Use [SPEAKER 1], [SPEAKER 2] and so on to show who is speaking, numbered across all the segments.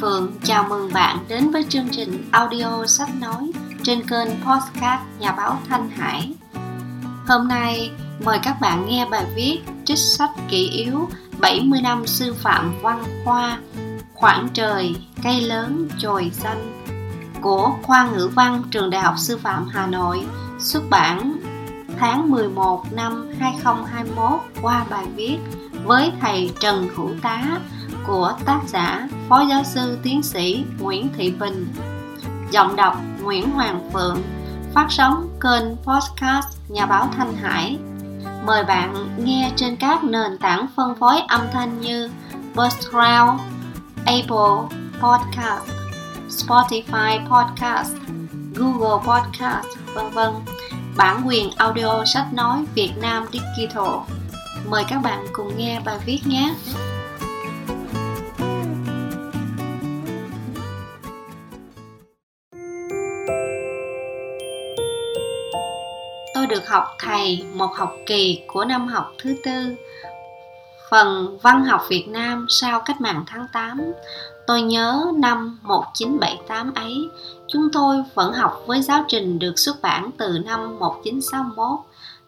[SPEAKER 1] Phượng chào mừng bạn đến với chương trình audio sách nói trên kênh podcast Nhà báo Thanh Hải. Hôm nay mời các bạn nghe bài viết trích sách kỷ yếu 70 năm sư phạm văn khoa Khoảng trời, cây lớn, chồi xanh của khoa ngữ văn trường Đại học Sư phạm Hà Nội xuất bản tháng 11 năm 2021 qua bài viết với thầy Trần Hữu Tá của tác giả Phó Giáo sư Tiến sĩ Nguyễn Thị Bình. Giọng đọc Nguyễn Hoàng Phượng. Phát sóng kênh podcast Nhà báo Thanh Hải. Mời bạn nghe trên các nền tảng phân phối âm thanh như Buzzsprout, Apple Podcast, Spotify Podcast, Google Podcast, vân vân. Bản quyền audio sách nói Việt Nam Digital. Mời các bạn cùng nghe bài viết nhé. tôi được học thầy một học kỳ của năm học thứ tư phần văn học Việt Nam sau cách mạng tháng 8 tôi nhớ năm 1978 ấy, chúng tôi vẫn học với giáo trình được xuất bản từ năm 1961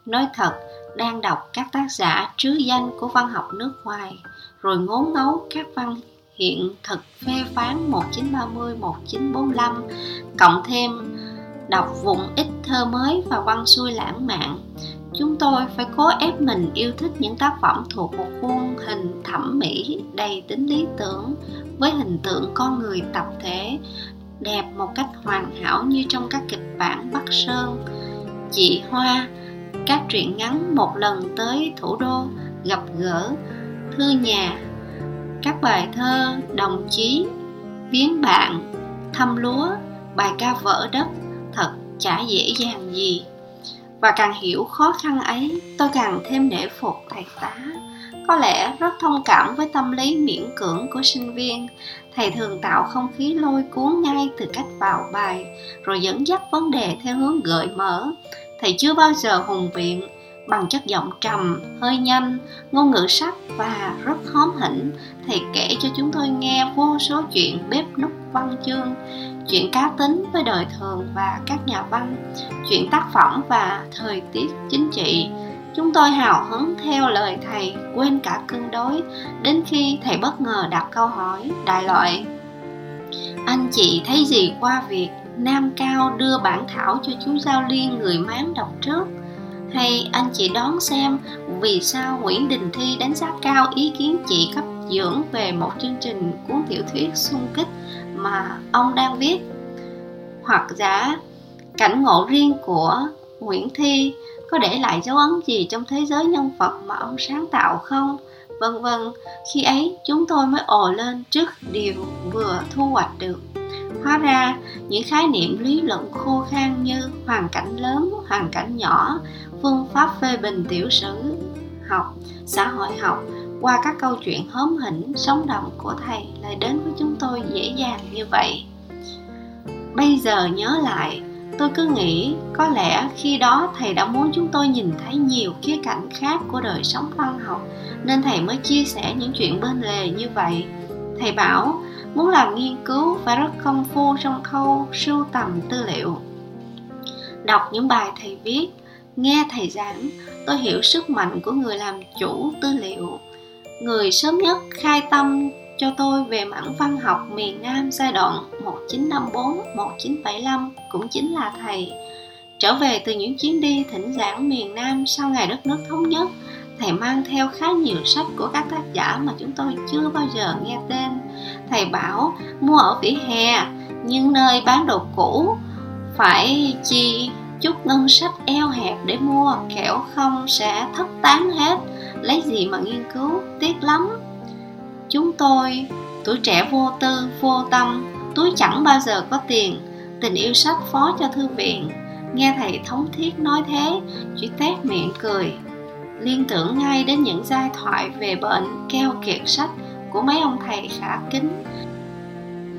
[SPEAKER 1] nói thật, đang đọc các tác giả trứ danh của văn học nước ngoài, rồi ngốn ngấu các văn hiện thực phê phán 1930 1945 cộng thêm đọc vùng ít thơ mới và văn xuôi lãng mạn chúng tôi phải cố ép mình yêu thích những tác phẩm thuộc một khuôn hình thẩm mỹ đầy tính lý tưởng với hình tượng con người tập thể, đẹp một cách hoàn hảo như trong các kịch bản bắc sơn, chị hoa. Các truyện ngắn một lần tới thủ đô gặp gỡ thư nhà. Các bài thơ, đồng chí, viếng bạn, thăm lúa, bài ca vỡ đất, thật chả dễ dàng gì và càng hiểu khó khăn ấy, tôi càng thêm nể phục thầy tá. Có lẽ rất thông cảm với tâm lý miễn cưỡng của sinh viên. Thầy thường tạo không khí lôi cuốn ngay từ cách vào bài, rồi dẫn dắt vấn đề theo hướng gợi mở. Thầy chưa bao giờ hùng biện bằng chất giọng trầm, hơi nhanh, ngôn ngữ sắc và rất hóm hỉnh, thầy kể cho chúng tôi nghe vô số chuyện bếp núc văn chương, chuyện cá tính với đời thường và các nhà văn, chuyện tác phẩm và thời tiết chính trị. Chúng tôi hào hứng theo lời thầy, quên cả cân đối, đến khi thầy bất ngờ đặt câu hỏi đại loại. Anh chị thấy gì qua việc Nam Cao đưa bản thảo cho chú Giao Liên người Mán đọc trước? Hay anh chị đón xem vì sao Nguyễn Đình Thi đánh giá cao ý kiến chị cấp dưỡng về một chương trình cuốn tiểu thuyết xung kích mà ông đang viết? Hoặc giả cảnh ngộ riêng của Nguyễn Thi có để lại dấu ấn gì trong thế giới nhân vật mà ông sáng tạo không? Vân vân, khi ấy chúng tôi mới ồ lên trước điều vừa thu hoạch được. Hóa ra, những khái niệm lý luận khô khan như hoàn cảnh lớn, hoàn cảnh nhỏ phương pháp phê bình tiểu sử, học, xã hội học, qua các câu chuyện hóm hỉnh, sống động của thầy lại đến với chúng tôi dễ dàng như vậy. Bây giờ nhớ lại, tôi cứ nghĩ có lẽ khi đó thầy đã muốn chúng tôi nhìn thấy nhiều khía cạnh khác của đời sống văn học, nên thầy mới chia sẻ những chuyện bên lề như vậy. Thầy bảo, muốn làm nghiên cứu phải rất công phu trong khâu sưu tầm tư liệu. Đọc những bài thầy viết nghe thầy giảng tôi hiểu sức mạnh của người làm chủ tư liệu người sớm nhất khai tâm cho tôi về mảng văn học miền Nam giai đoạn 1954-1975 cũng chính là thầy. Trở về từ những chuyến đi thỉnh giảng miền Nam sau ngày đất nước thống nhất, thầy mang theo khá nhiều sách của các tác giả mà chúng tôi chưa bao giờ nghe tên. Thầy bảo mua ở vỉa hè, nhưng nơi bán đồ cũ phải chi chút ngân sách eo hẹp để mua, kẻo không sẽ thất tán hết. Lấy gì mà nghiên cứu, tiếc lắm. Chúng tôi, tuổi trẻ vô tư, vô tâm, túi chẳng bao giờ có tiền. Tình yêu sách phó cho thư viện. Nghe thầy thống thiết nói thế, chỉ tét miệng cười. Liên tưởng ngay đến những giai thoại về bệnh keo kiệt sách của mấy ông thầy khả kính.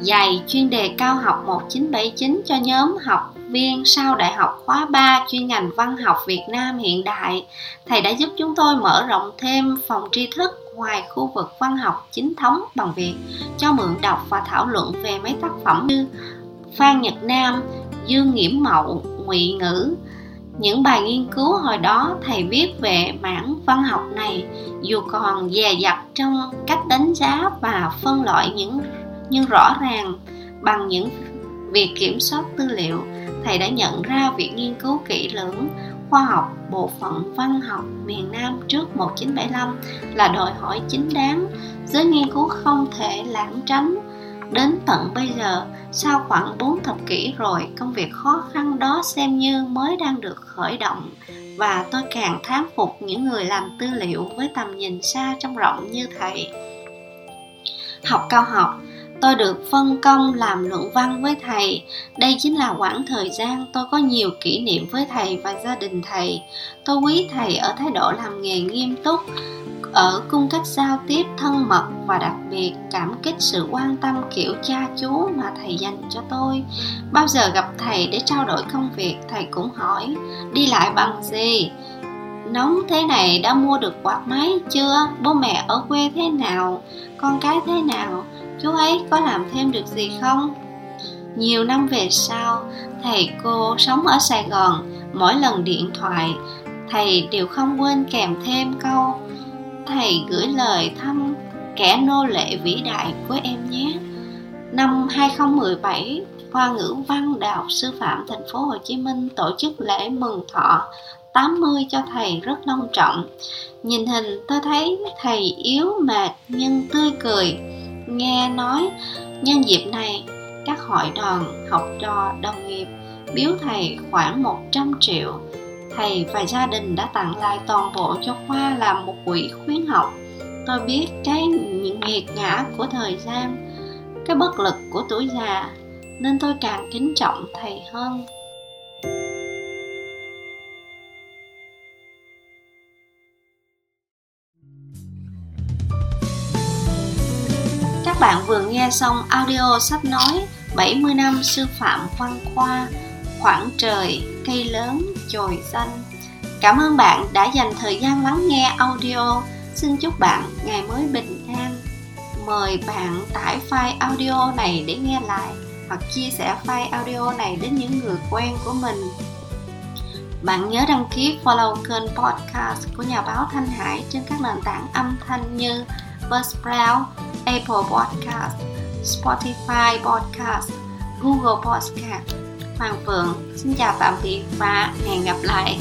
[SPEAKER 1] Dạy chuyên đề cao học 1979 cho nhóm học viên sau đại học khóa 3 chuyên ngành văn học Việt Nam hiện đại. Thầy đã giúp chúng tôi mở rộng thêm phòng tri thức ngoài khu vực văn học chính thống bằng việc cho mượn đọc và thảo luận về mấy tác phẩm như Phan Nhật Nam, Dương Nghiễm Mậu, Ngụy Ngữ, những bài nghiên cứu hồi đó thầy viết về mảng văn học này dù còn dè dặt trong cách đánh giá và phân loại những nhưng rõ ràng bằng những việc kiểm soát tư liệu, thầy đã nhận ra việc nghiên cứu kỹ lưỡng, khoa học, bộ phận văn học miền Nam trước 1975 là đòi hỏi chính đáng. Giới nghiên cứu không thể lãng tránh. Đến tận bây giờ, sau khoảng 4 thập kỷ rồi, công việc khó khăn đó xem như mới đang được khởi động. Và tôi càng thán phục những người làm tư liệu với tầm nhìn xa trong rộng như thầy. Học cao học tôi được phân công làm luận văn với thầy. Đây chính là quãng thời gian tôi có nhiều kỷ niệm với thầy và gia đình thầy. Tôi quý thầy ở thái độ làm nghề nghiêm túc, ở cung cách giao tiếp thân mật và đặc biệt cảm kích sự quan tâm kiểu cha chú mà thầy dành cho tôi. Bao giờ gặp thầy để trao đổi công việc, thầy cũng hỏi, đi lại bằng gì? Nóng thế này đã mua được quạt máy chưa? Bố mẹ ở quê thế nào? Con cái thế nào? Chú ấy có làm thêm được gì không nhiều năm về sau thầy cô sống ở sài gòn mỗi lần điện thoại thầy đều không quên kèm thêm câu thầy gửi lời thăm kẻ nô lệ vĩ đại của em nhé. Năm 2017, Khoa ngữ văn Đại học Sư phạm Thành phố Hồ Chí Minh tổ chức lễ mừng thọ 80 cho thầy rất long trọng. Nhìn hình tôi thấy thầy yếu mệt nhưng tươi cười. Nghe nói nhân dịp này các hội đoàn, học trò, đồng nghiệp biếu thầy khoảng 100 triệu. Thầy và gia đình đã tặng lại toàn bộ cho khoa làm một quỹ khuyến học. Tôi biết cái nghiệt ngã của thời gian cái bất lực của tuổi già nên tôi càng kính trọng thầy hơn. Các bạn vừa nghe xong audio sách nói 70 năm sư phạm văn khoa khoảng trời cây lớn chồi xanh. Cảm ơn bạn đã dành thời gian lắng nghe audio. Xin chúc bạn ngày mới bình an. Mời bạn tải file audio này để nghe lại hoặc chia sẻ file audio này đến những người quen của mình. Bạn nhớ đăng ký follow kênh podcast của nhà báo Thanh Hải trên các nền tảng âm thanh như Buzzsprout, Apple Podcast, Spotify Podcast, Google Podcast Hoàng Phượng xin chào tạm biệt và hẹn gặp lại